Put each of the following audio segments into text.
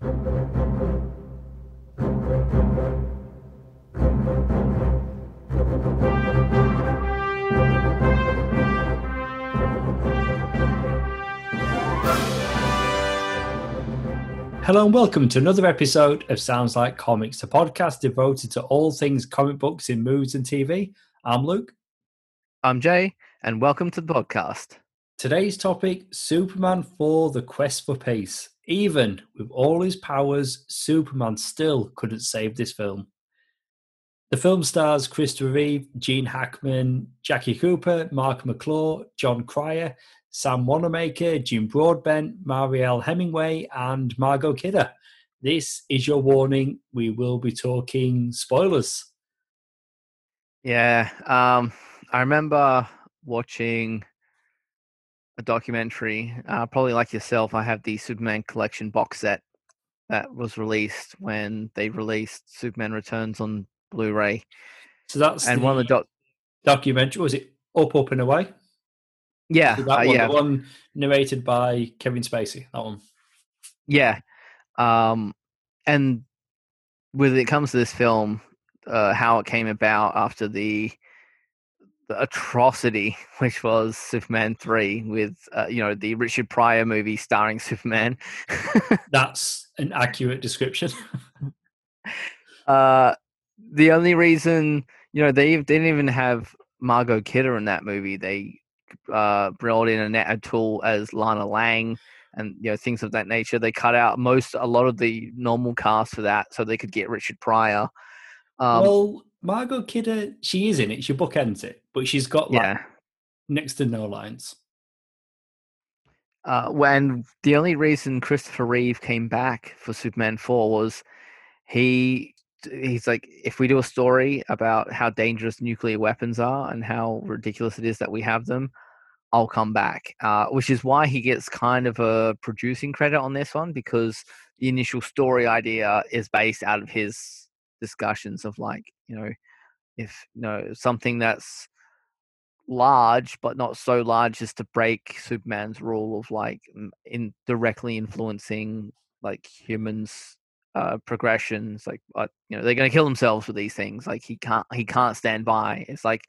Hello and welcome to another episode of Sounds Like Comics, a podcast devoted to all things comic books in movies and TV. I'm Luke. I'm Jay, and welcome to the podcast. Today's topic Superman 4 The Quest for Peace. Even with all his powers, Superman still couldn't save this film. The film stars Christopher Reeve, Gene Hackman, Jackie Cooper, Marc McClure, Jon Cryer, Sam Wanamaker, Jim Broadbent, Mariel Hemingway, and Margot Kidder. This is your warning. We will be talking spoilers. Yeah, um, I remember watching a documentary. Uh, probably like yourself, I have the Superman collection box set that was released when they released Superman Returns on Blu-ray. So that's and one of the doc- documentary was it Up, Up and Away? Yeah, that uh, one, yeah, the one narrated by Kevin Spacey. That one. yeah. Um, and when it comes to this film, uh, how it came about after the the atrocity, which was Superman three, with uh, you know the Richard Pryor movie starring Superman. That's an accurate description. uh, the only reason you know they, they didn't even have Margot Kidder in that movie. They uh, brought in Annette O'Toole as Lana Lang and you know things of that nature. They cut out most a lot of the normal cast for that so they could get Richard Pryor. Um, well, Margot Kidder, she is in it. She bookends it, but she's got like yeah. next to no lines. Uh, when the only reason Christopher Reeve came back for Superman four was he he's like if we do a story about how dangerous nuclear weapons are and how ridiculous it is that we have them i'll come back uh, which is why he gets kind of a producing credit on this one because the initial story idea is based out of his discussions of like you know if you know something that's large but not so large as to break superman's rule of like in directly influencing like humans uh, progressions. Like, uh, you know, they're going to kill themselves with these things. Like, he can't, he can't stand by. It's like,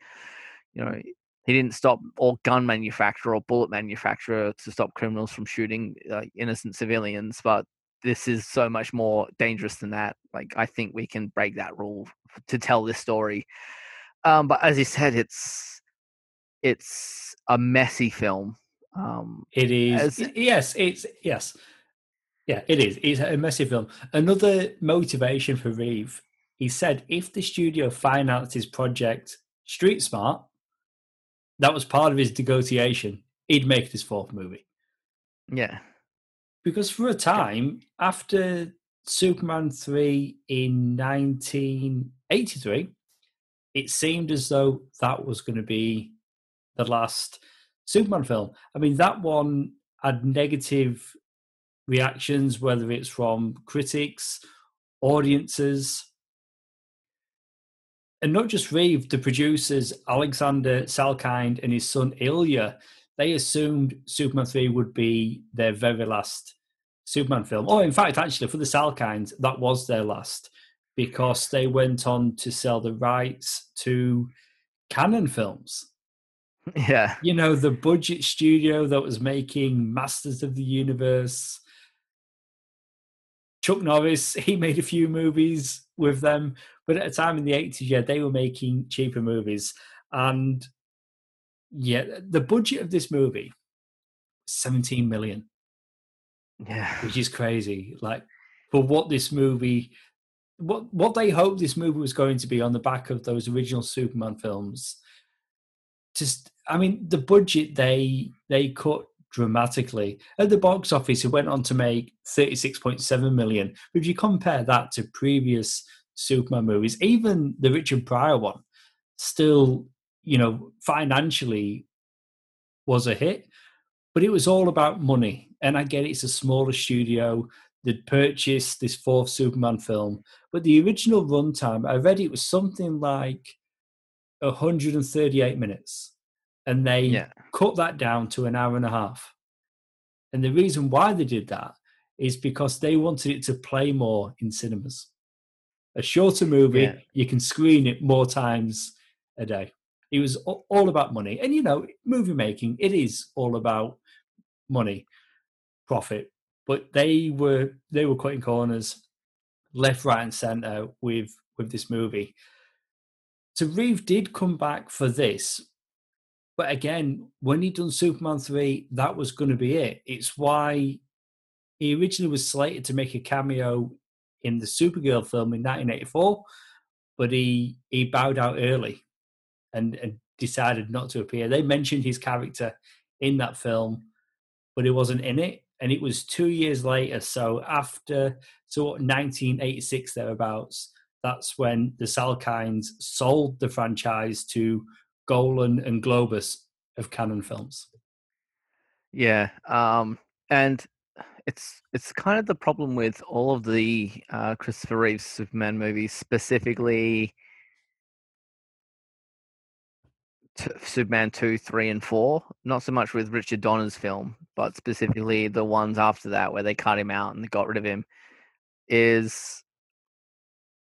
you know, he didn't stop all gun manufacturer or bullet manufacturer to stop criminals from shooting uh, innocent civilians, but this is so much more dangerous than that. Like, I think we can break that rule to tell this story. Um, but as you said, it's it's a messy film. Um, it is. As, yes, it's yes. Yeah, it is. It's a messy film. Another motivation for Reeve, he said if the studio financed his project Street Smart, that was part of his negotiation, he'd make this fourth movie. Yeah. Because for a time, after Superman 3 in 1983, it seemed as though that was going to be the last Superman film. I mean, that one had negative reactions, whether it's from critics, audiences, and not just Reeve, the producers, Alexander Salkind and his son Ilya, they assumed Superman 3 would be their very last Superman film. Oh, in fact, actually, for the Salkinds, that was their last because they went on to sell the rights to Cannon films. Yeah. You know, the budget studio that was making Masters of the Universe, Chuck Norris, he made a few movies with them, but at a time in the 80s, yeah, they were making cheaper movies. And yeah, the budget of this movie, 17 million. Yeah. Which is crazy. Like, for what this movie, what what they hoped this movie was going to be on the back of those original Superman films. Just, I mean, the budget they they cut dramatically. At the box office, it went on to make 36.7 million. If you compare that to previous Superman movies, even the Richard Pryor one, still, you know, financially was a hit. But it was all about money. And I get it, it's a smaller studio that purchased this fourth Superman film. But the original runtime, I read it was something like 138 minutes and they yeah. cut that down to an hour and a half. And the reason why they did that is because they wanted it to play more in cinemas. A shorter movie, Yeah. you can screen it more times a day. It was all about money. And you know, movie making, it is all about money, profit. But they were they were cutting corners left, right, and centre with with this movie. So Reeve did come back for this, but again, when he done Superman three, that was going to be it. It's why he originally was slated to make a cameo in the Supergirl film in 1984, but he he bowed out early and, and decided not to appear. They mentioned his character in that film, but he wasn't in it. And it was two years later, so after so what, 1986 thereabouts, that's when the Salkinds sold the franchise to Golan and Globus of Cannon Films. Yeah, um, and it's it's kind of the problem with all of the uh, Christopher Reeves Superman movies, specifically t- Superman two, three, and four. Not so much with Richard Donner's film, but specifically the ones after that where they cut him out and got rid of him. Is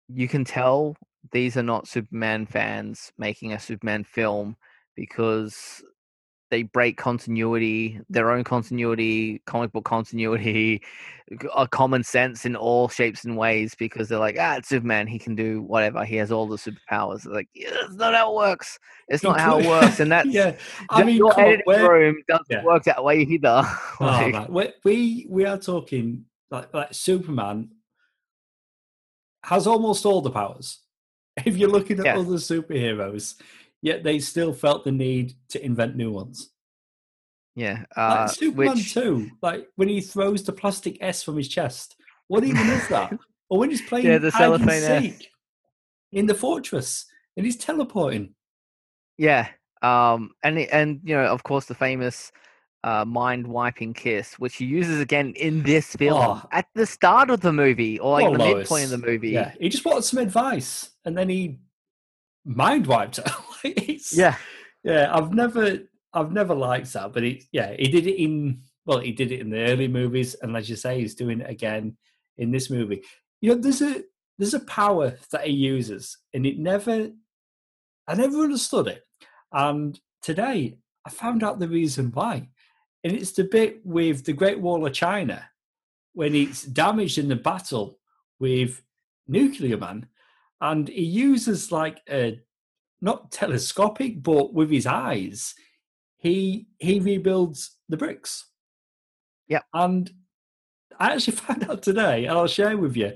you can tell these are not Superman fans making a Superman film because they break continuity, their own continuity, comic book continuity, a common sense in all shapes and ways because they're like, ah, it's Superman, he can do whatever, he has all the superpowers. They're like, yeah, that's not how it works. It's not how it works, and that's yeah. I mean, your come on, editing room doesn't Yeah. work that way either. Oh, man. we, we we are talking like like Superman has almost all the powers. If you're looking at Yeah. other superheroes, yet they still felt the need to invent new ones. yeah, Like uh, Superman which too, like when he throws the plastic S from his chest. What even is that? Or when he's playing Yeah, the cellophane S. in the fortress and he's teleporting. Yeah, um, and and you know, of course, the famous uh, mind wiping kiss, which he uses again in this film Oh. at the start of the movie or like Poor the midpoint of the movie. Yeah, he just wanted some advice, and then he mind wiped yeah, yeah. I've never, I've never liked that, but it, yeah, he did it in. Well, he did it in the early movies, and as you say, he's doing it again in this movie. You know, there's a there's a power that he uses, and it never, I never understood it, and today I found out the reason why, and it's the bit with the Great Wall of China when it's damaged in the battle with Nuclear Man, and he uses like a not telescopic, but with his eyes, he he rebuilds the bricks. Yeah, And I actually found out today, and I'll share with you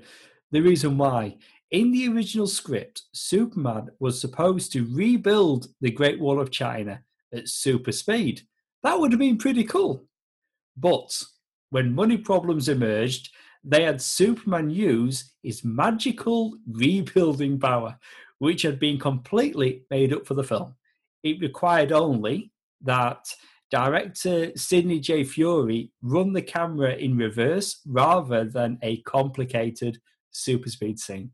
the reason why. In the original script, Superman was supposed to rebuild the Great Wall of China at super speed. That would have been pretty cool. But when money problems emerged, they had Superman use his magical rebuilding power, which had been completely made up for the film. It required only that director Sidney J. Furie run the camera in reverse rather than a complicated super speed scene.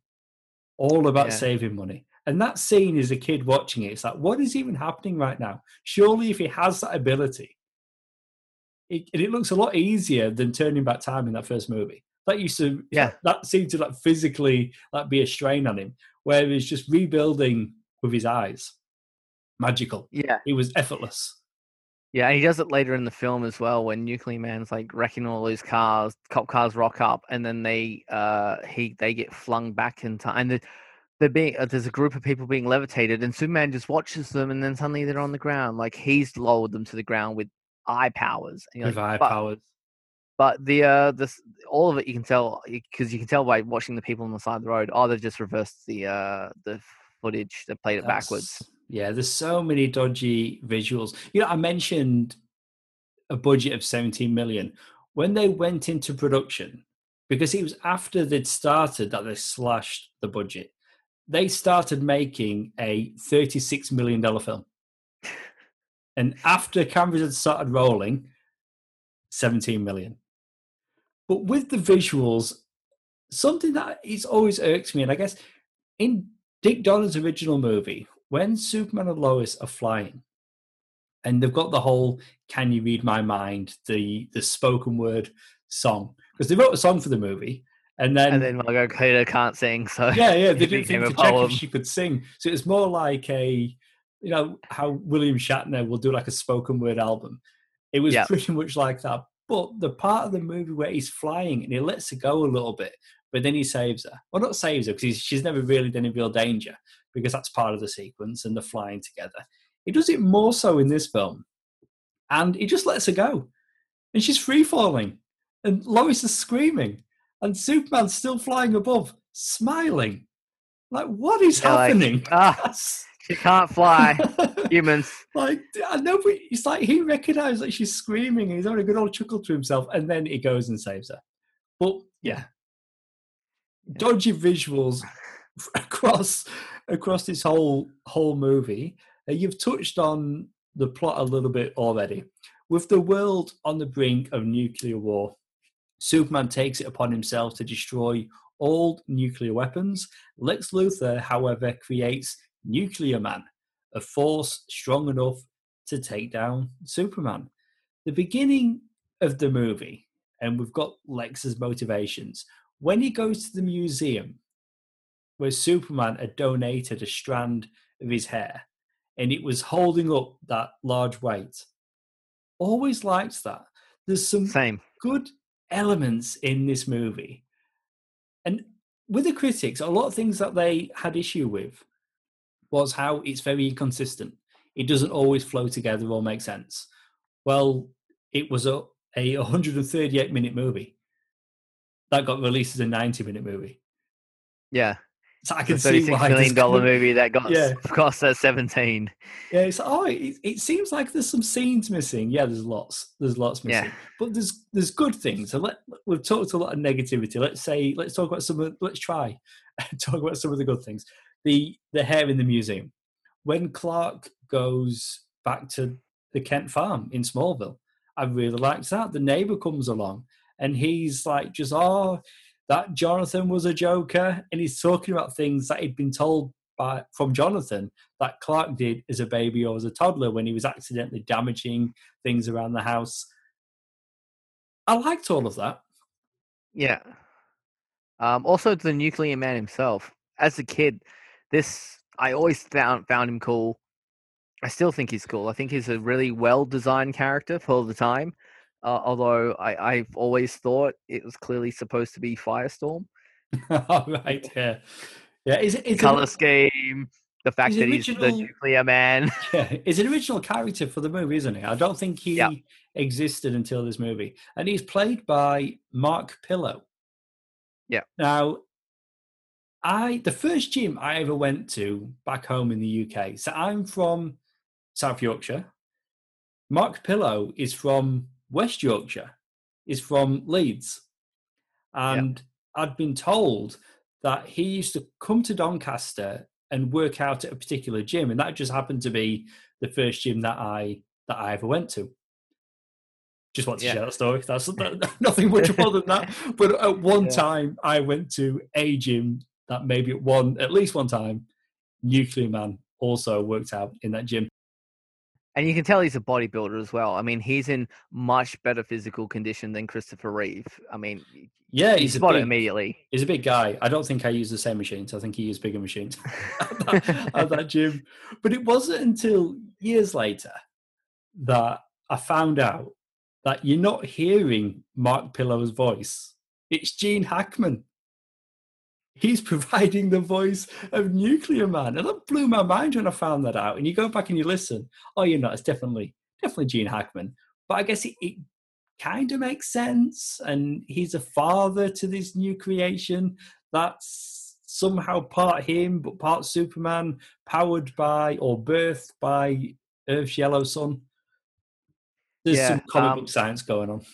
All about Yeah. saving money. And that scene is a kid watching it. It's like, what is even happening right now? Surely, if he has that ability, it, and it looks a lot easier than turning back time in that first movie. That used to, Yeah. that seemed to like physically like be a strain on him, where he's just rebuilding with his eyes. Magical. yeah, It was effortless. yeah. And he does it later in the film as well when Nuclear Man's like wrecking all these cars, cop cars rock up, and then they uh he they get flung back in time. And the, they're being uh, there's a group of people being levitated, and Superman just watches them, and then suddenly they're on the ground. Like he's lowered them to the ground with eye powers. And With like, eye "But- powers. But the uh this all of it you can tell because you can tell by watching the people on the side of the road. Oh, they've just reversed the uh the footage. They played it backwards. Yeah, there's so many dodgy visuals. You know, I mentioned a budget of 17 million. When they went into production, because it was after they'd started that they slashed the budget, they started making a $36 million film. And after cameras had started rolling, 17 million. But with the visuals, something that is always irks me, and I guess in Dick Donner's original movie, when Superman and Lois are flying, and they've got the whole "Can you read my mind?" the the spoken word song, because they wrote a song for the movie, and then and then Margot Kidder can't sing, so yeah, yeah, they didn't think to check if she could sing. So it's more like a, you know, how William Shatner will do like a spoken word album. It was Yeah. pretty much like that. But the part of the movie where he's flying and he lets her go a little bit, but then he saves her. Well, not saves her because she's never really been in real danger because that's part of the sequence and the flying together. He does it more so in this film, and he just lets her go, and she's free falling, and Lois is screaming, and Superman's still flying above, smiling. Like, what is like, happening? ah, she can't fly. Humans. like, I know, but it's like he recognizes that she's screaming, and he's having a good old chuckle to himself, and then he goes and saves her. But yeah, dodgy visuals across across this whole whole movie. Uh, you've touched on the plot a little bit already. With the world on the brink of nuclear war, Superman takes it upon himself to destroy all nuclear weapons. Lex Luthor, however, creates Nuclear Man, a force strong enough to take down Superman. The beginning of the movie, and we've got Lex's motivations. When he goes to the museum where Superman had donated a strand of his hair and it was holding up that large weight, always liked that. There's some Same. good elements in this movie. And with the critics, a lot of things that they had issue with was how it's very inconsistent. It doesn't always flow together or make sense. Well, it was a, a 138 minute movie that got released as a 90 minute movie. Yeah. So I can see why million dollar movie that got Yeah. cost us seventeen. Yeah, it's oh, it, it seems like there's some scenes missing. Yeah, there's lots. There's lots missing. Yeah. But there's there's good things. So let we've talked a lot of negativity. Let's say let's talk about some of let's try talk about some of the good things. The the hair in the museum. When Clark goes back to the Kent farm in Smallville, I really liked that. The neighbor comes along and he's like just oh that Jonathan was a joker and he's talking about things that he'd been told by from Jonathan that Clark did as a baby or as a toddler when he was accidentally damaging things around the house. I liked all of that. Yeah. Um, also, the Nuclear Man himself. As a kid, this I always found found him cool. I still think he's cool. I think he's a really well designed character for the time. Uh, although I, I've always thought it was clearly supposed to be Firestorm. Right. yeah, yeah. Is it Color scheme, the fact He's that he's the Nuclear Man. yeah, is an original character for the movie, isn't he? I don't think he Yeah. existed until this movie, and he's played by Mark Pillow. Yeah. Now, I the first gym I ever went to back home in the UK. So I'm from South Yorkshire. Mark Pillow is from West Yorkshire. Is from Leeds, and I'd been told that he used to come to Doncaster and work out at a particular gym, and that just happened to be the first gym that I that I ever went to. Just want to Yeah. share that story. That's that, nothing much more than that. But at one Yeah. time, I went to a gym that maybe at one, at least one time, Nuclear Man also worked out in that gym. And you can tell he's a bodybuilder as well. I mean, he's in much better physical condition than Christopher Reeve. I mean, Yeah, he's a spot it immediately. he's a big guy. I don't think I use the same machines. I think he used bigger machines at, that, at that gym. But it wasn't until years later that I found out that you're not hearing Mark Pillow's voice. It's Gene Hackman. He's providing the voice of Nuclear Man. And that blew my mind when I found that out. And you go back and you listen. Oh, you know, it's definitely, definitely Gene Hackman. But I guess it, it kind of makes sense. And he's a father to this new creation that's somehow part him, but part Superman, powered by or birthed by Earth's yellow sun. There's Yeah, some comic um, book science going on.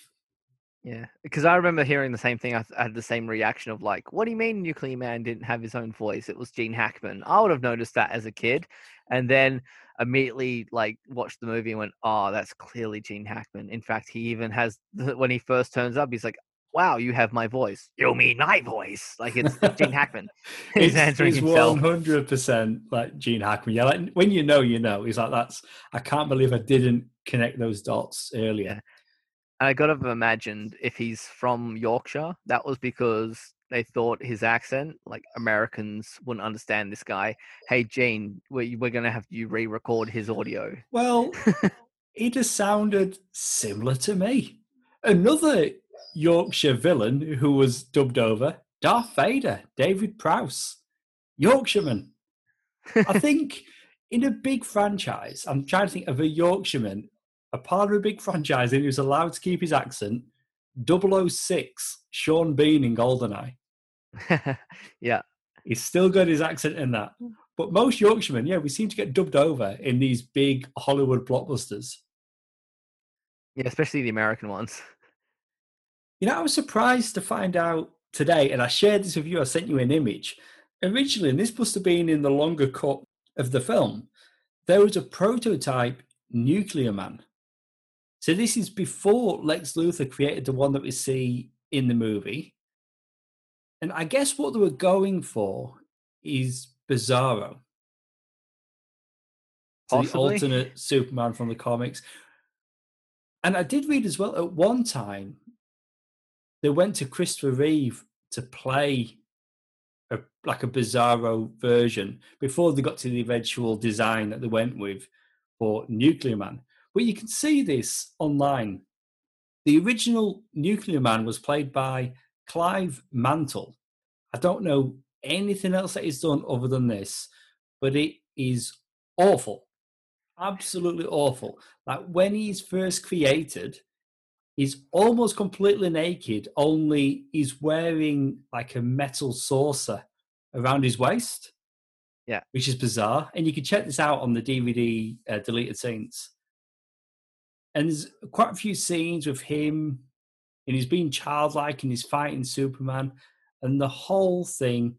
Yeah, because I remember hearing the same thing. I, th- I had the same reaction of like, "What do you mean Nuclear Man didn't have his own voice? It was Gene Hackman." I would have noticed that as a kid, and then immediately like watched the movie and went, "Oh, that's clearly Gene Hackman." In fact, he even has when he first turns up, he's like, "Wow, you have my voice. You mean my voice?" Like it's Gene Hackman. he's answering it's himself. 100% like Gene Hackman. Yeah, like when you know, you know. He's like, that's, I can't believe I didn't connect those dots earlier. I gotta have imagined if he's from Yorkshire, that was because they thought his accent, like Americans wouldn't understand this guy. Hey, Gene, we, we're gonna have you re-record his audio. Well, he just sounded similar to me. Another Yorkshire villain who was dubbed over, Darth Vader, David Prowse, Yorkshireman. I think in a big franchise, I'm trying to think of a Yorkshireman, a part of a big franchise, and he was allowed to keep his accent. 006, Sean Bean in Goldeneye. yeah. He's still got his accent in that. But most Yorkshiremen, yeah, we seem to get dubbed over in these big Hollywood blockbusters. Yeah, especially the American ones. You know, I was surprised to find out today, and I shared this with you, I sent you an image. Originally, and this must have been in the longer cut of the film, there was a prototype nuclear man. So this is before Lex Luthor created the one that we see in the movie. And I guess what they were going for is Bizarro. So the alternate Superman from the comics. And I did read as well at one time they went to Christopher Reeve to play a, like a Bizarro version before they got to the eventual design that they went with for Nuclear Man. But you can see this online. The original Nuclear Man was played by Clive Mantle. I don't know anything else that he's done other than this, but it is awful. Absolutely awful. Like when he's first created, he's almost completely naked, only he's wearing like a metal saucer around his waist. Yeah. Which is bizarre. And you can check this out on the DVD uh, deleted scenes. And there's quite a few scenes with him, and he's being childlike and he's fighting Superman. And the whole thing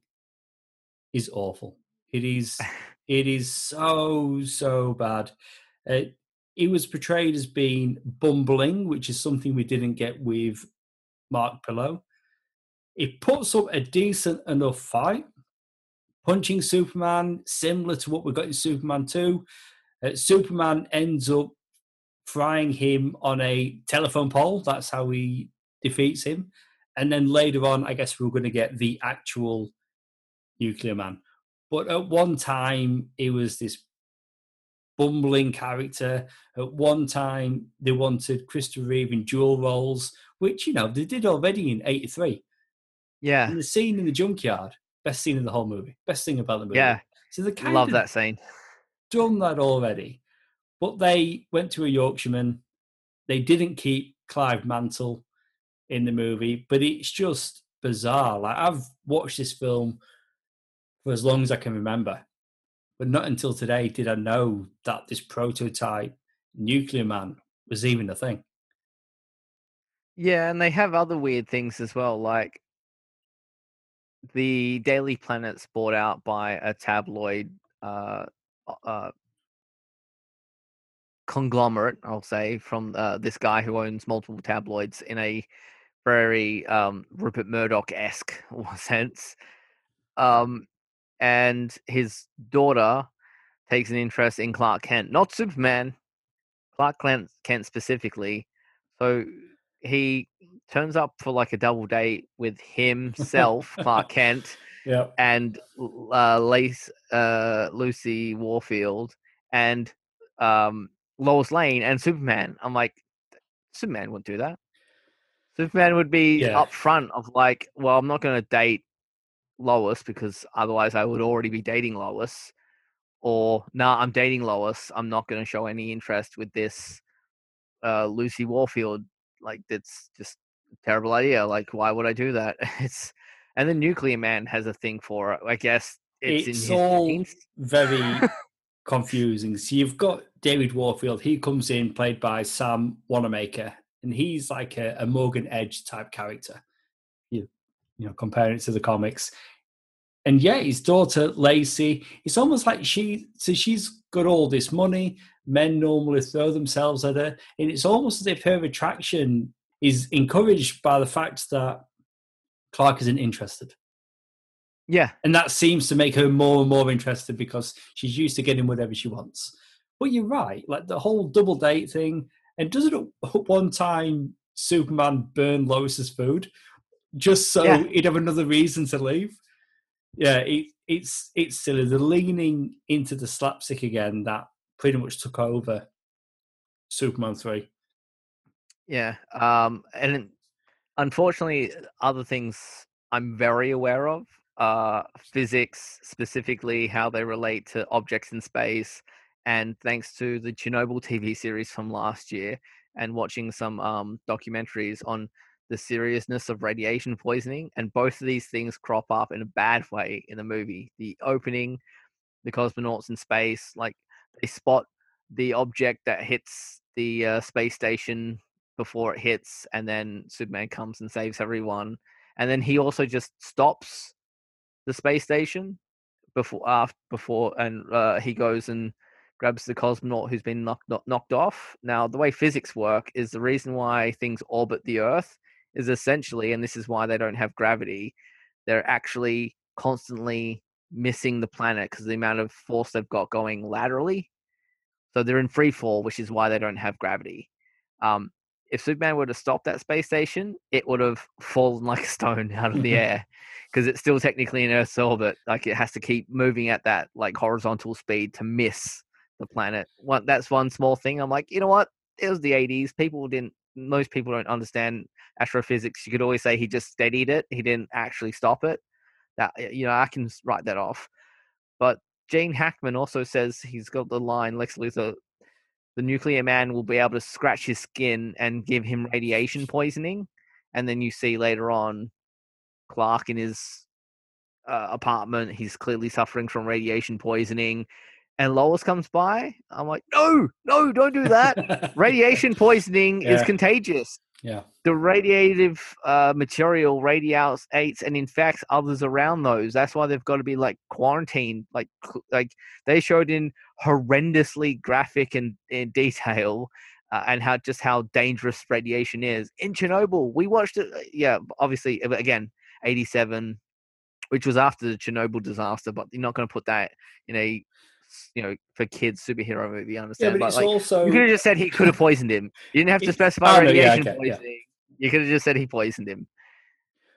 is awful. It is it is so so bad. Uh, he was portrayed as being bumbling, which is something we didn't get with Mark Pillow. He puts up a decent enough fight, punching Superman, similar to what we got in Superman 2. Uh, Superman ends up frying him on a telephone pole. That's how he defeats him. And then later on, I guess we're going to get the actual Nuclear Man. But at one time, it was this bumbling character. At one time, they wanted Christopher Reeve in dual roles, which, you know, they did already in 83. Yeah. And the scene in the junkyard, best scene in the whole movie. Best thing about the movie. Yeah. So they kind Love of that scene. done that already. But they went to a Yorkshireman. They didn't keep Clive Mantle in the movie, but it's just bizarre. Like I've watched this film for as long as I can remember, but not until today did I know that this prototype nuclear man was even a thing. Yeah, and they have other weird things as well, like the Daily Planet's bought out by a tabloid uh, uh, conglomerate, I'll say, from uh, this guy who owns multiple tabloids in a very um, Rupert Murdoch esque sense. Um, and his daughter takes an interest in Clark Kent, not Superman, Clark Kent, Kent specifically. So he turns up for like a double date with himself, Clark Kent, Yeah. and uh, Lace, uh, Lucy Warfield, and um, Lois Lane and Superman. I'm like, Superman wouldn't do that. Superman would be Yeah. up front of like, well, I'm not going to date Lois because otherwise I would already be dating Lois. Or, nah, I'm dating Lois. I'm not going to show any interest with this uh, Lucy Warfield. Like, that's just a terrible idea. Like, why would I do that? It's and the Nuclear Man has a thing for it. I guess it's, It's in his all genes. very confusing. So you've got David Warfield. He comes in, played by Sam Wanamaker, and he's like a, a Morgan Edge type character. You, you know, comparing it to the comics. And yeah, his daughter Lacey. It's almost like she. So she's got all this money. Men normally throw themselves at her, and it's almost as if her attraction is encouraged by the fact that Clark isn't interested. Yeah, And that seems to make her more and more interested because she's used to getting whatever she wants. But you're right, like the whole double date thing, and doesn't one time Superman burn Lois's food just so Yeah. he'd have another reason to leave. Yeah, it, it's it's silly. The leaning into the slapstick again that pretty much took over Superman three. Yeah. Um, and unfortunately, other things I'm very aware of, uh, physics specifically, how they relate to objects in space, and thanks to the Chernobyl TV series from last year, and watching some um, documentaries on the seriousness of radiation poisoning, and both of these things crop up in a bad way in the movie. The opening, the cosmonauts in space, like they spot the object that hits the uh, space station before it hits, and then Superman comes and saves everyone. And then he also just stops the space station before after before, and uh, he goes and grabs the cosmonaut who's been knocked knocked off. Now, the way physics work is the reason why things orbit the Earth is essentially, and this is why they don't have gravity. They're actually constantly missing the planet because the amount of force they've got going laterally. So they're in free fall, which is why they don't have gravity. Um, if Superman were to stop that space station, it would have fallen like a stone out of the air because it's still technically in Earth's orbit. Like it has to keep moving at that like horizontal speed to miss the planet. One that's one small thing. I'm like, you know what? It was the 80s. People didn't. Most people don't understand astrophysics. You could always say he just steadied it. He didn't actually stop it. That eh, you know, I can write that off. But Gene Hackman also says he's got the line Lex Luthor the nuclear man will be able to scratch his skin and give him radiation poisoning. And then you see later on Clark in his uh, apartment, he's clearly suffering from radiation poisoning. And Lois comes by. I'm like, no, no, don't do that. radiation poisoning is contagious. Yeah. The radiative uh, material radiates and infects others around those. That's why they've got to be like quarantined. Like, like they showed in horrendously graphic and in detail, uh, and how just how dangerous radiation is in Chernobyl. We watched it. uh, Yeah, obviously, uh, again, '87, which was after the Chernobyl disaster. But you're not going to put that in a you know for kids superhero movie. I Yeah, understand, but but like also you could have just said he could have poisoned him. You didn't have to specify oh, no, yeah, radiation okay, yeah. poisoning. You could have just said he poisoned him.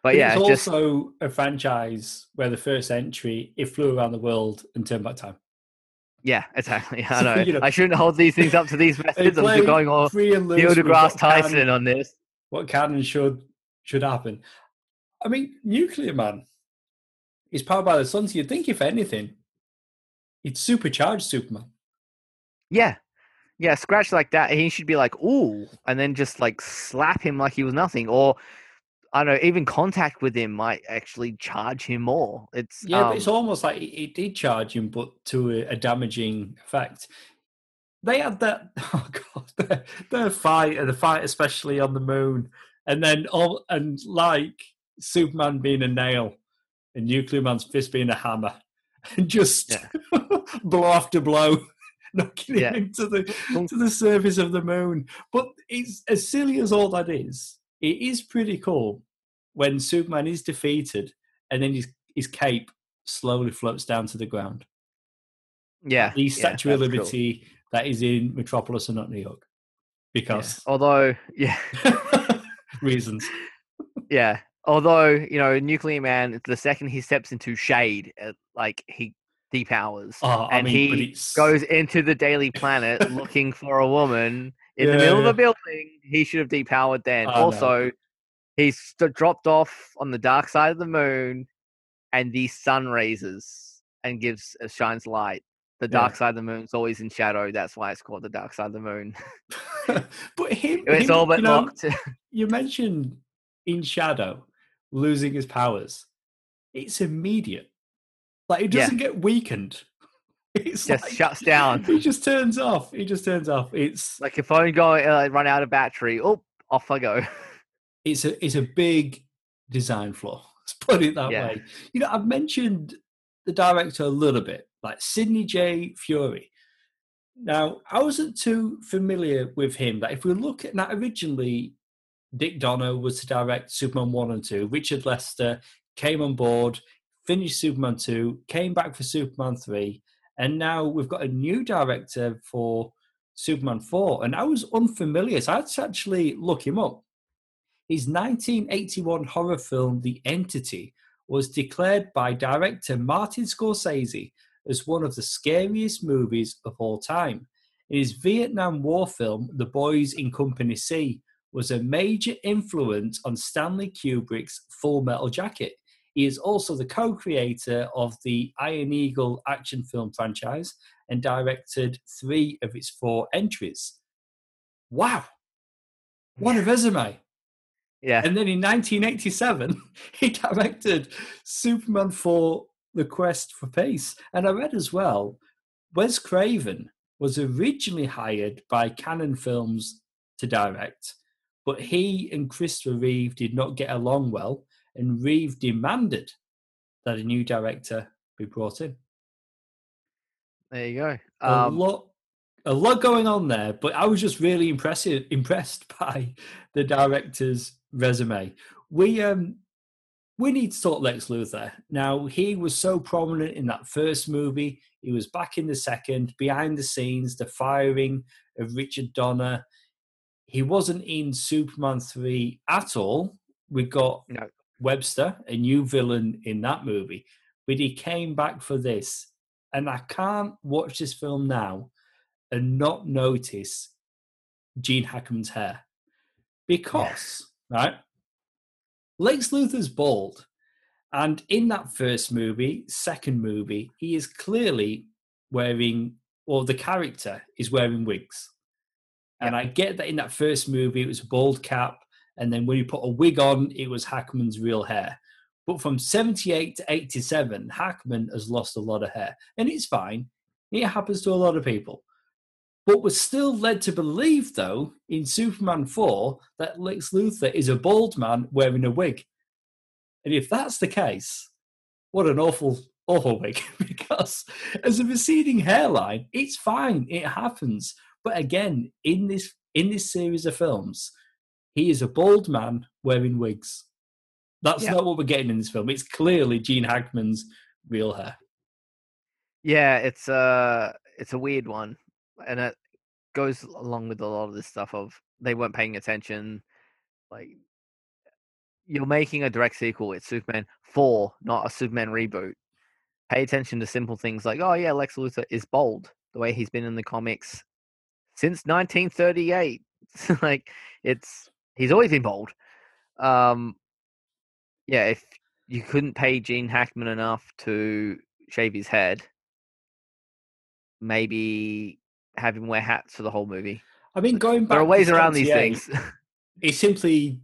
But But yeah, it's just also a franchise where the first entry it flew around the world and turned back time. yeah, exactly. I know. you know- I shouldn't hold these things up to these methods. I'm going all free and loose Neil deGrasse what can- Tyson on this. what can and should should happen. I mean, Nuclear Man is powered by the sun, so you'd think if anything, he'd supercharge Superman. Yeah. Yeah, scratch like that. He should be like, ooh, and then just like slap him like he was nothing. Or I don't know, even contact with him might actually charge him more. It's Yeah, um, but it's almost like it, it did charge him, but to a, a damaging effect. They had that. Oh god, their, their fight, and the fight especially on the moon, and then all and like Superman being a nail, and Nuclear Man's fist being a hammer, and just blow after blow, knocking Yeah. him into the to the surface of the moon. But it's as silly as all that is. It is pretty cool when Superman is defeated, and then his his cape slowly floats down to the ground. yeah. The yeah, Statue of that's cool. Liberty that is in Metropolis and not New York. Yeah. Because Although, yeah, reasons. yeah. Although, you know, Nuclear Man, the second he steps into shade, uh, like he depowers. Oh, and mean, he goes into the Daily Planet looking for a woman in the Yeah, middle of a building. He should have depowered then. Oh, no. also, he's st- dropped off on the dark side of the moon, and the sun raises and gives uh, shines light. The Yeah. dark side of the moon is always in shadow. That's why it's called the dark side of the moon. but him, it's him, all but you know, you mentioned in Shadow losing his powers. It's immediate. Like it doesn't get weakened. It's Just like, shuts down. He just turns off. He just turns off. It's like if phone going uh, run out of battery, oh, off I go. it's a it's a big design flaw. Let's put it that Yeah. way. You know, I've mentioned the director a little bit, like Sidney J. Furie. Now, I wasn't too familiar with him. That if we look at that originally, Dick Donner was to direct Superman one and two. Richard Lester came on board, finished Superman two, came back for Superman three, and now we've got a new director for Superman four. And I was unfamiliar, so I had to actually look him up. His 1981 horror film, The Entity, was declared by director Martin Scorsese as one of the scariest movies of all time. In His Vietnam War film, The Boys in Company C, was a major influence on Stanley Kubrick's Full Metal Jacket. He is also the co creator of the Iron Eagle action film franchise and directed three of its four entries. Wow. What a resume. Yeah. And then in 1987, he directed Superman 4 The Quest for Peace. And I read as well, Wes Craven was originally hired by Cannon Films to direct, but he and Christopher Reeve did not get along well, and Reeve demanded that a new director be brought in. There you go. a Um, lot a lot going on there but i was just really impressive impressed by the director's resume we um we need to talk lex luthor now he was so prominent in that first movie he was back in the second behind the scenes the firing of richard donner he wasn't in superman 3 at all we got No. webster a new villain in that movie but he came back for this and i can't watch this film now and not notice Gene Hackman's hair. Because, right, Lex Luthor's bald. And in that first movie, second movie, he is clearly wearing, or the character is wearing wigs. And I get that in that first movie, it was a bald cap. And then when you put a wig on, it was Hackman's real hair. But from 78 to 87, Hackman has lost a lot of hair. And it's fine. It happens to a lot of people but we're still led to believe, though, in Superman 4, that Lex Luthor is a bald man wearing a wig. And if that's the case, what an awful, awful wig. because as a receding hairline, it's fine, it happens. But again, in this in this series of films, he is a bald man wearing wigs. That's Yeah. not what we're getting in this film. It's clearly Gene Hackman's real hair. yeah, it's a it's a weird one, and it goes along with a lot of this stuff of they weren't paying attention. Like you're making a direct sequel. It's Superman four, not a Superman reboot. Pay attention to simple things like, oh yeah, Lex Luthor is bold the way he's been in the comics since 1938. like it's he's always been bold. Um, yeah, if you couldn't pay Gene Hackman enough to shave his head, maybe have him wear hats for the whole movie. I mean, going back There are ways around these things. he simply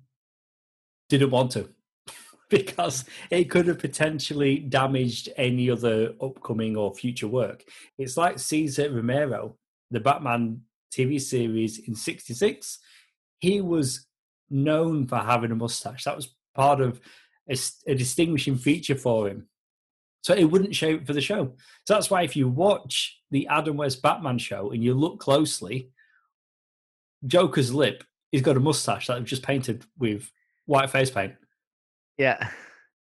didn't want to because it could have potentially damaged any other upcoming or future work. It's like Cesar Romero, the Batman TV series in 66. He was known for having a mustache. That was part of a distinguishing feature for him. So it wouldn't show for the show. So that's why if you watch the Adam West Batman show and you look closely, Joker's lip, he's got a mustache that was just painted with white face paint. yeah,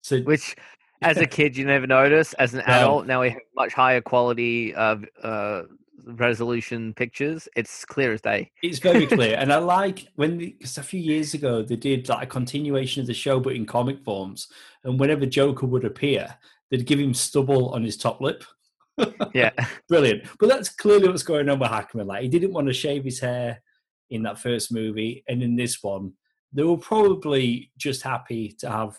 So which as a kid you never notice. As an No. adult, now we have much higher quality of uh, resolution pictures. It's clear as day. it's very clear. and I like when, because a few years ago they did like a continuation of the show, but in comic forms. And whenever Joker would appear, they'd give him stubble on his top lip. Yeah, Brilliant. But that's clearly what's going on with Hackman. Like he didn't want to shave his hair in that first movie, and in this one, they were probably just happy to have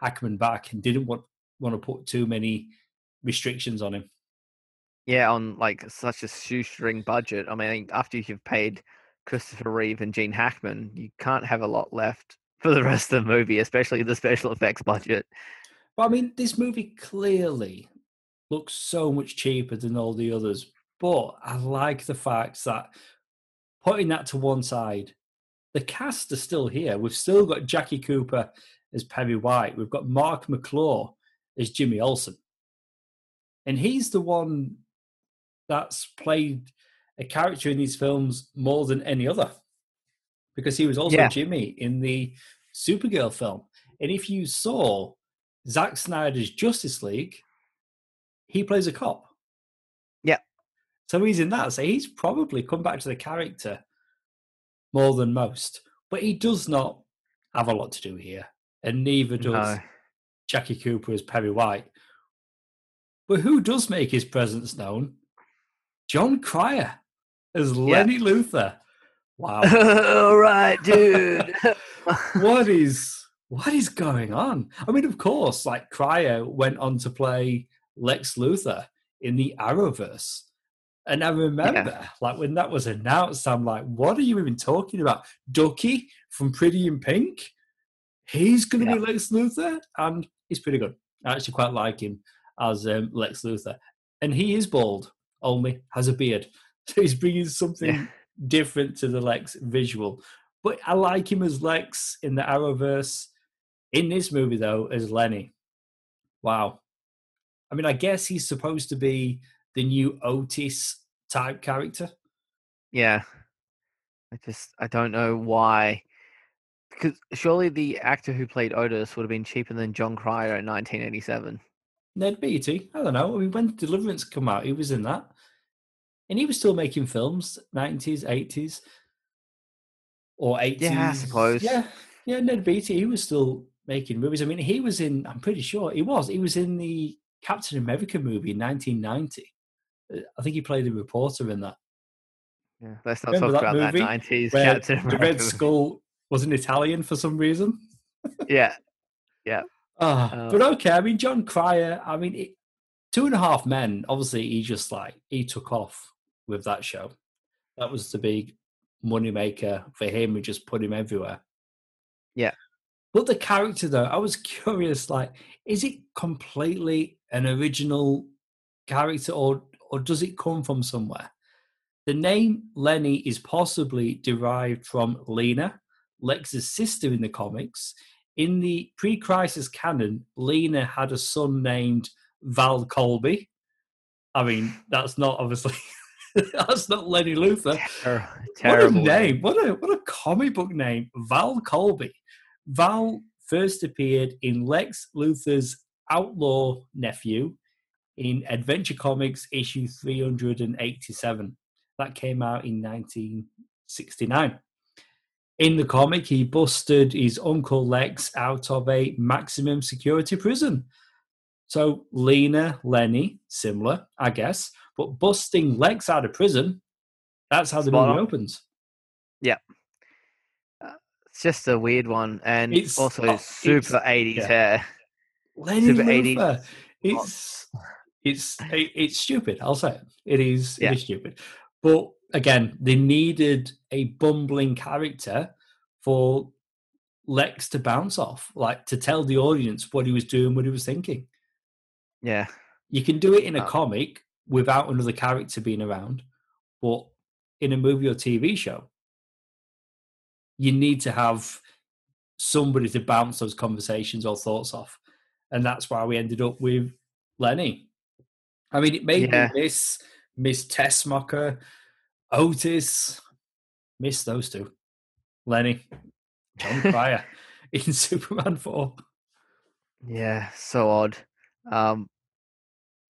Hackman back and didn't want want to put too many restrictions on him. Yeah, on like such a shoestring budget. I mean, after you've paid Christopher Reeve and Gene Hackman, you can't have a lot left for the rest of the movie, especially the special effects budget. But I mean, this movie clearly looks so much cheaper than all the others. But I like the fact that putting that to one side, the cast are still here. We've still got Jackie Cooper as Perry White. We've got Marc McClure as Jimmy Olsen. And he's the one that's played a character in these films more than any other. Because he was also Yeah. Jimmy in the Supergirl film. And if you saw Zack Snyder's Justice League, he plays a cop. Yeah. So he's in that. So he's probably come back to the character more than most. But he does not have a lot to do here, and neither does No. Jackie Cooper as Perry White. But who does make his presence known? Jon Cryer as Lenny Luthor. Wow. All right, dude. what is what is going on? I mean, of course, like Cryer went on to play Lex Luthor in the Arrowverse. And I remember, like, when that was announced, I'm like, what are you even talking about? Ducky from Pretty in Pink? He's going to Yeah. be Lex Luthor? And he's pretty good. I actually quite like him as um, Lex Luthor. And he is bald, only has a beard. So he's bringing something Yeah. different to the Lex visual. But I like him as Lex in the Arrowverse. In this movie, though, as Lenny. Wow. I mean, I guess he's supposed to be the new Otis type character. yeah. I just I don't know why. Because surely the actor who played Otis would have been cheaper than Jon Cryer in 1987. Ned Beatty, I don't know. I mean, when Deliverance come out, he was in that. And he was still making films, 90s, 80s, or 80s. Yeah, I suppose. Yeah, yeah, Ned Beatty, he was still making movies. I mean, he was in, I'm pretty sure he was, he was in the Captain America movie in 1990. Uh, I think he played the reporter in that. Yeah, let's not Remember talk that about that 90s Where Captain the Red Skull was an Italian for some reason. Yeah, Ah, Uh, but okay. I mean, Jon Cryer. I mean, it, Two and a Half Men. Obviously, he just like he took off with that show. That was the big moneymaker for him. We just put him everywhere. Yeah. But the character, though, I was curious. Like, is it completely an original character, or or does it come from somewhere? The name Lenny is possibly derived from Lena, Lex's sister in the comics. In the pre crisis canon, Lena had a son named Val Colby. I mean, that's not obviously, that's not Lenny Luthor. ter- terrible What a name. What a, what a comic book name. Val Colby. Val first appeared in Lex Luthor's outlaw nephew in Adventure Comics issue 387. That came out in 1969. In the comic, he busted his uncle Lex out of a maximum security prison. So Lena, Lenny, similar, I guess, but busting Lex out of prison, that's how the Spot movie on. opens. It's just a weird one, and It's- also oh, super 80s yeah. hair. Lenny Super 80s. It's it's it- it's stupid. I'll say it. It is Yeah. it is stupid. But again, they needed a bumbling character for Lex to bounce off, like to tell the audience what he was doing, what he was thinking. Yeah, You can do it in a Uh, comic without another character being around, but in a movie or TV show, you need to have somebody to bounce those conversations or thoughts off. And that's why we ended up with Lenny. I mean, it made Yeah. me miss Miss Tessmacher, Otis, miss those two. Lenny, Jon Cryer in Superman 4. yeah, so odd. Um,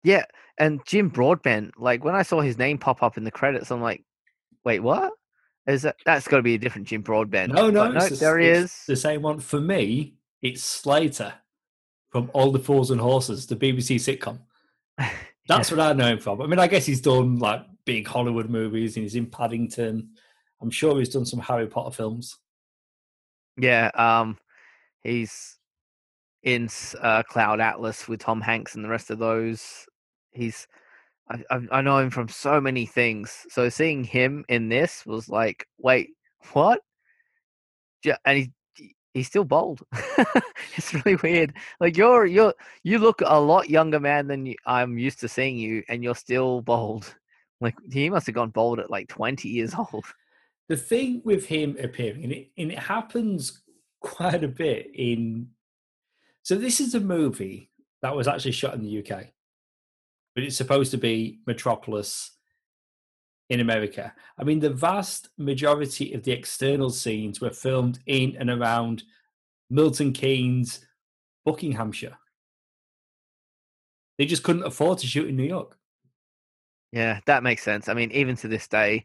yeah, and Jim Broadbent. Like when I saw his name pop up in the credits, I'm like, wait, what? Is that that's got to be a different Jim Broadbent? No, no, it's the- there he is. The same one for me. It's Slater from Only Fools and Horses, the BBC sitcom. That's what I know him from. I mean, I guess he's done like big Hollywood movies, and he's in Paddington. I'm sure he's done some Harry Potter films. Yeah, um, he's in uh, Cloud Atlas with Tom Hanks and the rest of those. He's, I, I, know him from so many things. So seeing him in this was like, wait, what? And he, he's still bold. it's really weird. Like you're, you're, you look a lot younger man than you, I'm used to seeing you, and you're still bold. Like he must have gone bold at like 20 years old. The thing with him appearing, and it, and it happens quite a bit in. So this is a movie that was actually shot in the UK, but it's supposed to be Metropolis in America. I mean, the vast majority of the external scenes were filmed in and around Milton Keynes, Buckinghamshire. They just couldn't afford to shoot in New York. Yeah, that makes sense. I mean, even to this day,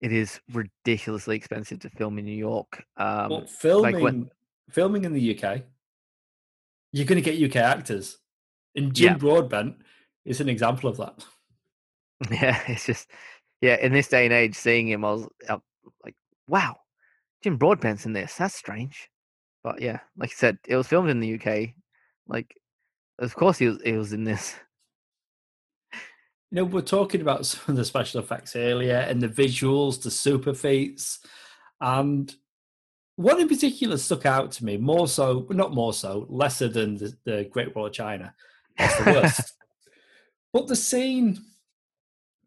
it is ridiculously expensive to film in New York. Um, But filming when- filming in the UK, you're going to get UK actors. And Jim Yeah. Broadbent is an example of that. Yeah, it's just yeah. In this day and age, seeing him, I was uh, like, wow, Jim Broadbent's in this. That's strange. But yeah, like you said, it was filmed in the UK. Like, of course, he was. He was in this. You know, we're talking about some of the special effects earlier and the visuals, the super feats. And one in particular stuck out to me, more so, not more so, lesser than the, the Great Wall of China. That's the worst. but the scene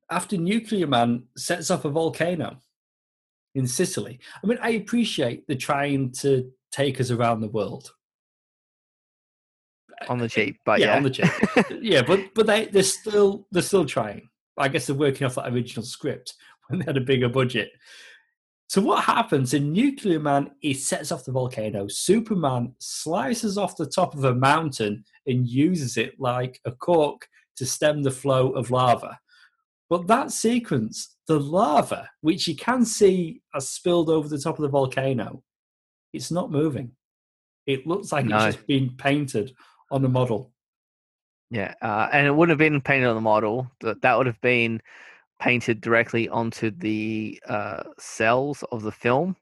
after Nuclear Man sets off a volcano in Sicily. I mean, I appreciate the trying to take us around the world. on the cheap, but yeah, yeah, on the cheap. yeah, but but they they're still they're still trying. I guess they're working off that original script when they had a bigger budget. So what happens in Nuclear Man? He sets off the volcano. Superman slices off the top of a mountain and uses it like a cork to stem the flow of lava. But that sequence, the lava, which you can see has spilled over the top of the volcano, it's not moving. It looks like No. it's just been painted on a model. yeah, uh, and it wouldn't have been painted on the model. That that would have been painted directly onto the uh, cells of the film.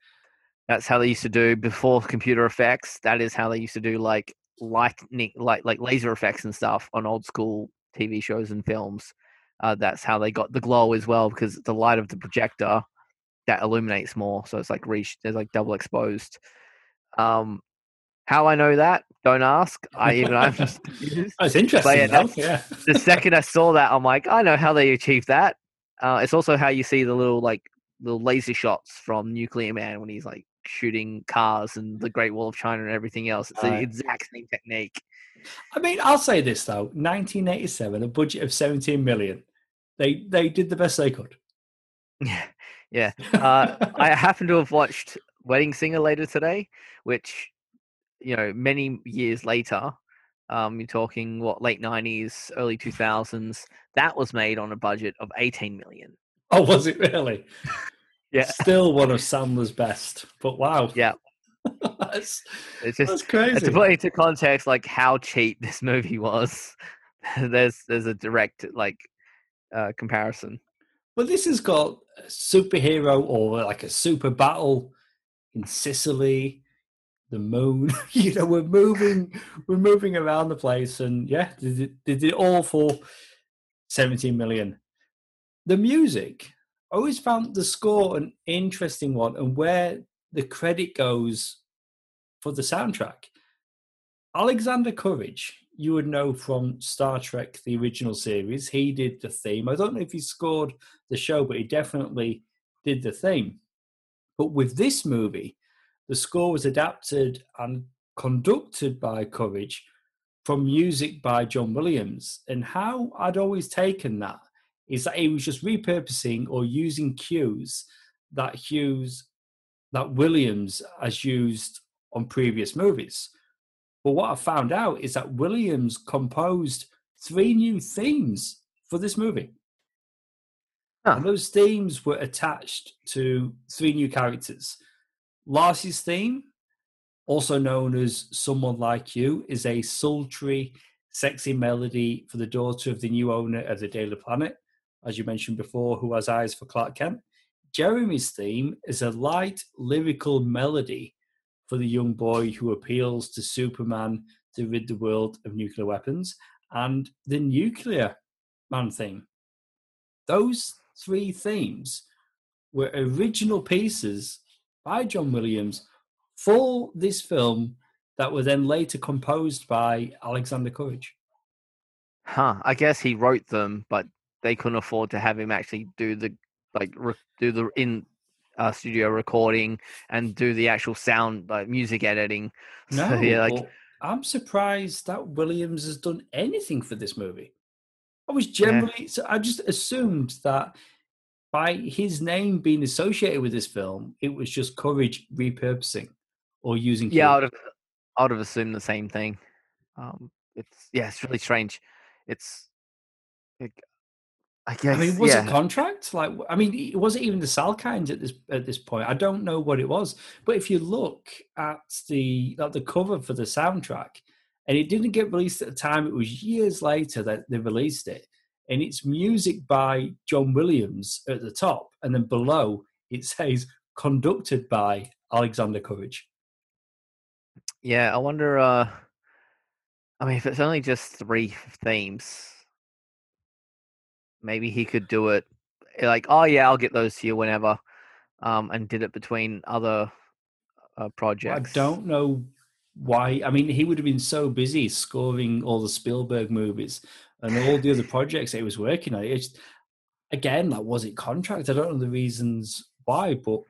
That's how they used to do before computer effects. That is how they used to do like lightning, like like laser effects and stuff on old school TV shows and films. Uh, that's how they got the glow as well because the light of the projector that illuminates more. So it's like reach, there's like double exposed. Um, how I know that? Don't ask. I even I'm just it's interesting. that's- yeah. the second I saw that, I'm like, I know how they achieved that. Uh, it's also how you see the little like little laser shots from Nuclear Man when he's like shooting cars and the Great Wall of China and everything else. It's the exact same technique. I mean, I'll say this though: 1987, a budget of 17 million. They they did the best they could. Yeah, yeah. Uh, I happen to have watched Wedding Singer later today, which you know many years later. Um, you're talking what late '90s, early 2000s. That was made on a budget of 18 million. oh, was it really? Yeah. Still one of Sandler's best. But wow. Yeah. that's, It's just that's crazy. to put into context like how cheap this movie was there's there's a direct like uh comparison But this has got a superhero or like a super battle in Sicily, the moon. you know, we're moving, we're moving around the place, and yeah, they did, they did it all for 17 million. The music, I always found the score an interesting one, and where the credit goes for the soundtrack. Alexander Courage, you would know from Star Trek, the original series. He did the theme. I don't know if he scored the show, but he definitely did the theme. But with this movie, the score was adapted and conducted by Courage from music by John Williams. And how I'd always taken that is that he was just repurposing or using cues that Hughes, that Williams has used on previous movies. But what I found out is that Williams composed three new themes for this movie. Huh. And those themes were attached to three new characters. Lacy's theme, also known as Someone Like You, is a sultry, sexy melody for the daughter of the new owner of the Daily Planet, as you mentioned before, who has eyes for Clark Kent. Jeremy's theme is a light, lyrical melody for the young boy who appeals to Superman to rid the world of nuclear weapons. And the Nuclear Man theme. Those three themes were original pieces by John Williams for this film that were then later composed by Alexander Courage. huh i guess he wrote them but they couldn't afford to have him actually do the like re- do the in uh, studio recording and do the actual sound like music editing No, so, yeah like I'm surprised that Williams has done anything for this movie. I was generally, so I just assumed that by his name being associated with this film, it was just Courage repurposing or using. yeah I would, have i would have assumed the same thing um it's yeah it's really strange it's like I guess. I mean, was yeah. it contract? Like, I mean, it wasn't even the Salkinds at this at this point. I don't know what it was, but if you look at the at the cover for the soundtrack, and it didn't get released at the time, it was years later that they released it, and it's music by John Williams at the top, and then below it says conducted by Alexander Courage. Yeah, I wonder. uh I mean, if it's only just three themes, maybe he could do it like, oh yeah, I'll get those to you whenever, um, and did it between other uh, projects. I don't know why. I mean, he would have been so busy scoring all the Spielberg movies and all the other projects that he was working on. It's again, like, was it contract? I don't know the reasons why, but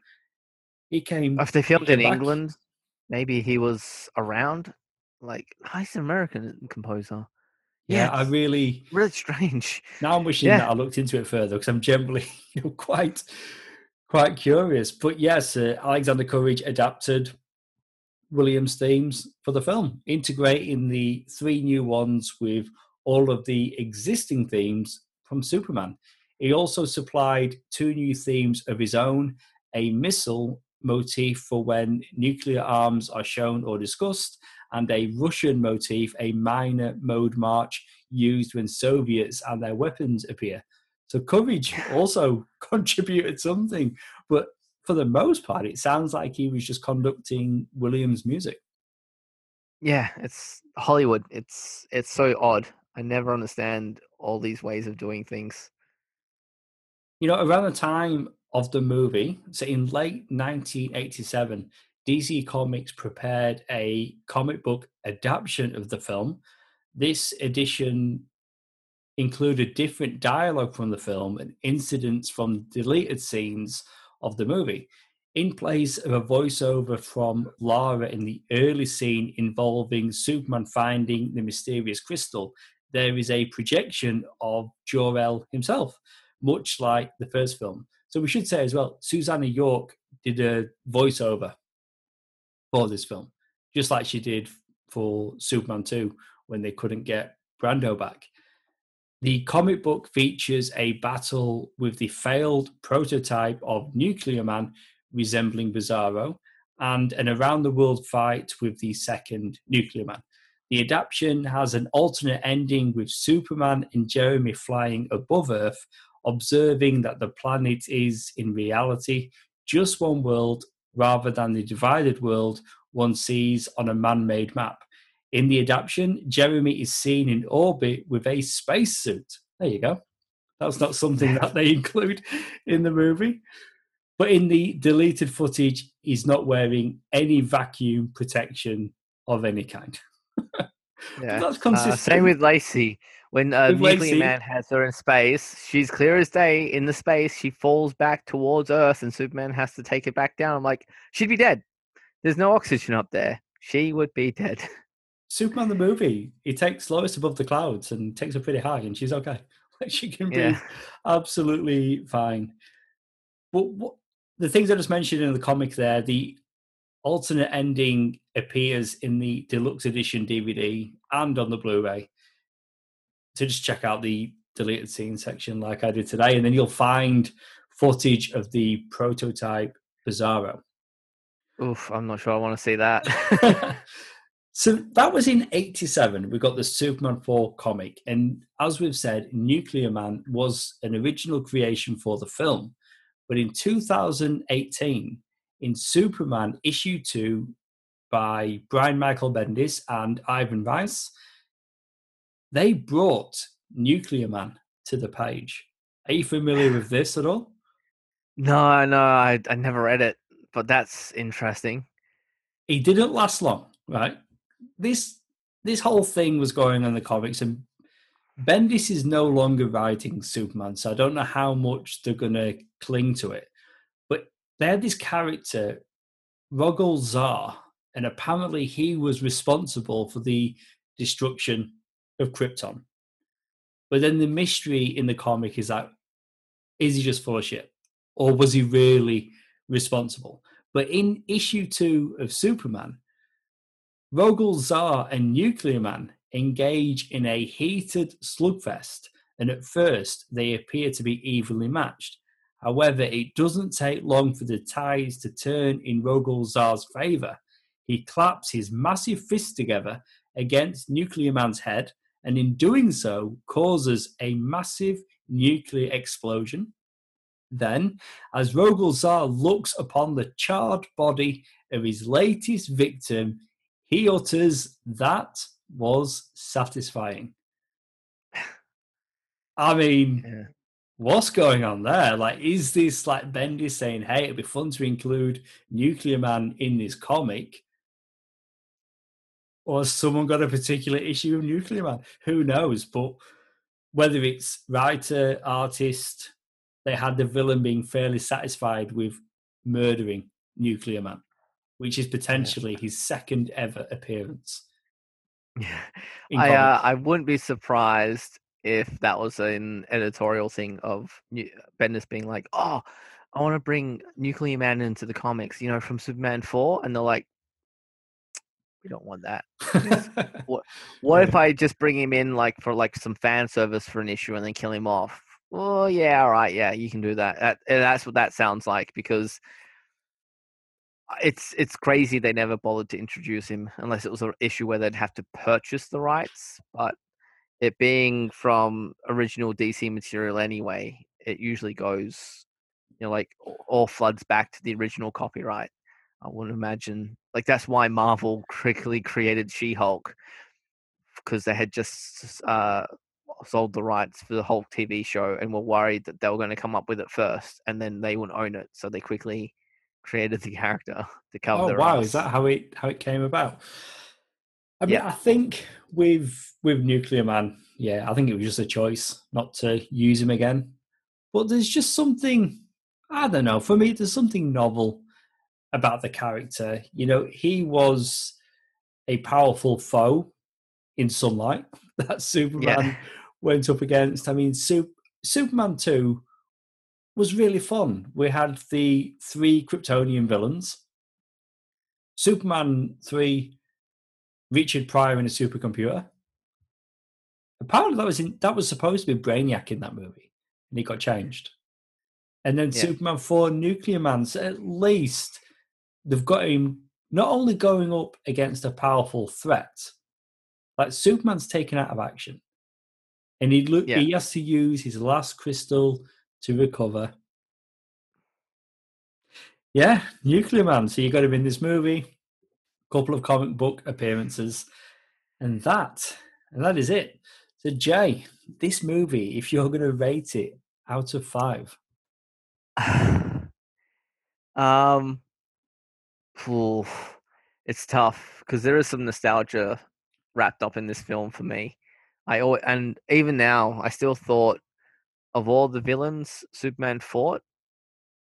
he came. If they filmed in back. England, maybe he was around. Like, he's an American composer. Yeah, Yeah, I really really strange. now I'm wishing Yeah. that I looked into it further because I'm generally you know, quite quite curious. But yes, uh, Alexander Courage adapted Williams' themes for the film, integrating the three new ones with all of the existing themes from Superman. He also supplied two new themes of his own a missile motif for when nuclear arms are shown or discussed, and a Russian motif, a minor mode march used when Soviets and their weapons appear. So Courage also contributed something, but for the most part, it sounds like he was just conducting Williams' music. Yeah, it's Hollywood. It's it's so odd. I never understand all these ways of doing things. You know, around the time of the movie, so in late 1987, DC Comics prepared a comic book adaptation of the film. This edition included different dialogue from the film and incidents from deleted scenes of the movie. In place of a voiceover from Lara in the early scene involving Superman finding the mysterious crystal, there is a projection of Jor-El himself, much like the first film. So we should say as well, Susannah York did a voiceover for this film, just like she did for Superman 2 when they couldn't get Brando back. The comic book features a battle with the failed prototype of Nuclear Man resembling Bizarro and an around the world fight with the second Nuclear Man. The adaptation has an alternate ending with Superman and Jeremy flying above Earth, observing that the planet is, in reality, just one world rather than the divided world one sees on a man made map. In the adaptation, Jeremy is seen in orbit with a spacesuit. There you go. That's not something that they include in the movie. But in the deleted footage, he's not wearing any vacuum protection of any kind. Yeah. That's Uh, consistent. same with Lacey. When uh, With Nuclear Man has her in space, she's clear as day in the space. She falls back towards Earth, and Superman has to take her back down. I'm like, she'd be dead. There's no oxygen up there. She would be dead. Superman the movie, he takes Lois above the clouds and takes her pretty high, and she's okay. Like she can be Yeah. absolutely fine. But what, the things I just mentioned in the comic there, the alternate ending appears in the deluxe edition DVD and on the Blu-ray. So just check out the deleted scene section like I did today, and then you'll find footage of the prototype Bizarro. Oof, I'm not sure I want to see that. so that was in 87 we got the superman 4 comic and as we've said nuclear man was an original creation for the film but in 2018 in superman issue 2 by brian michael bendis and ivan Reis, they brought nuclear man to the page are you familiar with this at all no, no, I, I never read it, but that's interesting. he didn't last long, right? This this whole thing was going on in the comics, and Bendis is no longer writing Superman, so I don't know how much they're gonna cling to it. But they had this character, Rogol Zaar, and apparently he was responsible for the destruction of Krypton. But then the mystery in the comic is that is he just full of shit? Or was he really responsible? But in issue two of Superman, Rogol Zaar and Nuclear Man engage in a heated slugfest and at first they appear to be evenly matched. However, it doesn't take long for the tides to turn in Rogol Zaar's favour. He claps his massive fists together against Nuclear Man's head, and in doing so, causes a massive nuclear explosion. Then, as Rogol Zaar looks upon the charred body of his latest victim, he utters, That was satisfying. I mean, yeah. what's going on there? Like, is this like Bendis saying, hey, it'd be fun to include Nuclear Man in this comic? Or has someone got a particular issue with Nuclear Man? Who knows? But whether it's writer, artist, they had the villain being fairly satisfied with murdering Nuclear Man, which is potentially his second ever appearance. Yeah, I uh, I wouldn't be surprised if that was an editorial thing of Bendis being like, "Oh, I want to bring Nuclear Man into the comics," you know, from Superman four, and they're like, "We don't want that." what what if I just bring him in like for like some fan service for an issue and then kill him off? Oh yeah, all right, yeah, you can do that. that that's what that sounds like because it's it's crazy they never bothered to introduce him unless it was an issue where they'd have to purchase the rights. But it being from original DC material anyway, it usually goes, you know, like all floods back to the original copyright. I wouldn't imagine like that's why Marvel quickly created She-Hulk because they had just uh, sold the rights for the Hulk TV show and were worried that they were going to come up with it first and then they wouldn't own it, so they quickly created the character to cover. Oh wow! Is that how it how it came about? I mean, yeah. I think with with Nuclear Man, yeah, I think it was just a choice not to use him again. But there's just something I don't know. For me, there's something novel about the character. You know, he was a powerful foe in sunlight that Superman yeah. went up against. I mean, Sup- Superman 2 was really fun. We had the three Kryptonian villains. Superman 3, Richard Pryor in a supercomputer. Apparently that was in, that was supposed to be Brainiac in that movie, and he got changed. And then yeah. Superman 4, Nuclear Man. So at least they've got him not only going up against a powerful threat, like Superman's taken out of action. And he look yeah. he has to use his last crystal to recover. Yeah, Nuclear Man. So you got him in this movie, a couple of comic book appearances, and that, and that is it. So Jay, this movie, if you're going to rate it out of five, um, ooh, it's tough because there is some nostalgia wrapped up in this film for me. I and even now, I still thought of all the villains Superman fought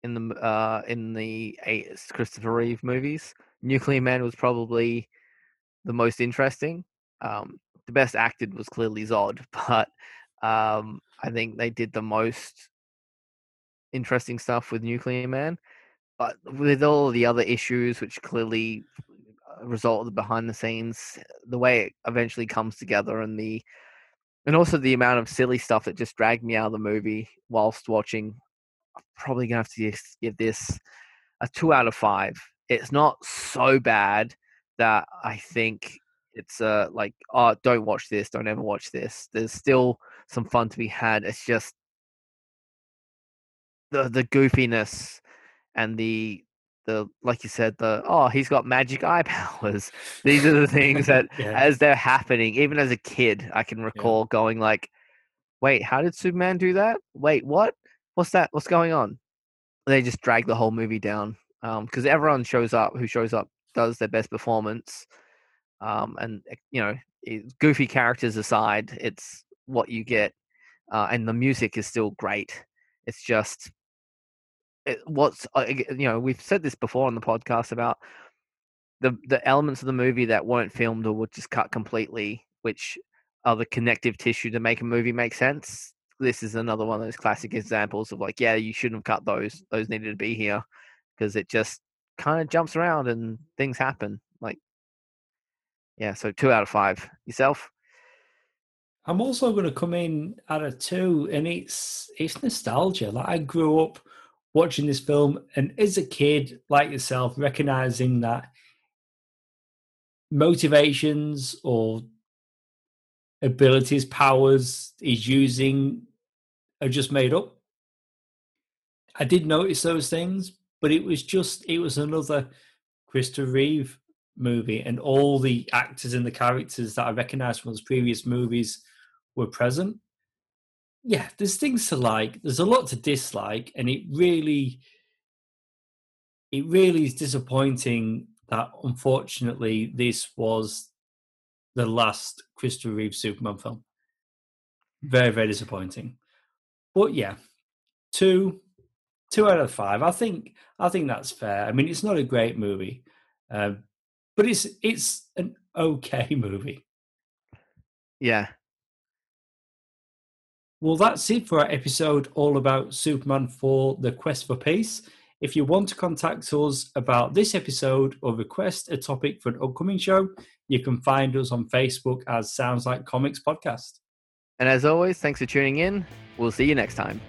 in the uh, in the eight Christopher Reeve movies, Nuclear Man was probably the most interesting. Um, the best acted was clearly Zod, but um, I think they did the most interesting stuff with Nuclear Man. But with all the other issues, which clearly uh, result of the behind the scenes, the way it eventually comes together, and the and also the amount of silly stuff that just dragged me out of the movie whilst watching. I'm probably gonna have to give this a two out of five. It's not so bad that I think it's uh like oh don't watch this, don't ever watch this. There's still some fun to be had. It's just the the goofiness and the the like you said the oh he's got magic eye powers. These are the things that yeah. as they're happening even as a kid i can recall yeah. going like wait how did superman do that? Wait what? What's that? What's going on? They just drag the whole movie down because um, everyone shows up who shows up does their best performance um, and eh, you know goofy characters aside it's what you get uh, and the music is still great. It's just what's uh, you know we've said this before on the podcast about the the elements of the movie that weren't filmed or were just cut completely, which are the connective tissue to make a movie make sense. This is another one of those classic examples of like, yeah, you shouldn't have cut those; those needed to be here because it just kind of jumps around and things happen. Like, yeah, so two out of five. Yourself? I'm also going to come in at a two, and it's it's nostalgia. Like I grew up watching this film, and as a kid, like yourself, recognizing that motivations or abilities, powers he's using are just made up. I did notice those things, but it was just it was another Christopher Reeve movie, and all the actors and the characters that I recognised from those previous movies were present. Yeah, there's things to like. There's a lot to dislike, and it really, it really is disappointing that unfortunately this was the last Christopher Reeve Superman film. Very, very disappointing. But yeah, two, two out of five. I think, I think that's fair. I mean, it's not a great movie, uh, but it's it's an okay movie. Yeah. Well, that's it for our episode all about Superman 4 The Quest for Peace. If you want to contact us about this episode or request a topic for an upcoming show, you can find us on Facebook as Sounds Like Comics Podcast. And as always, thanks for tuning in. We'll see you next time.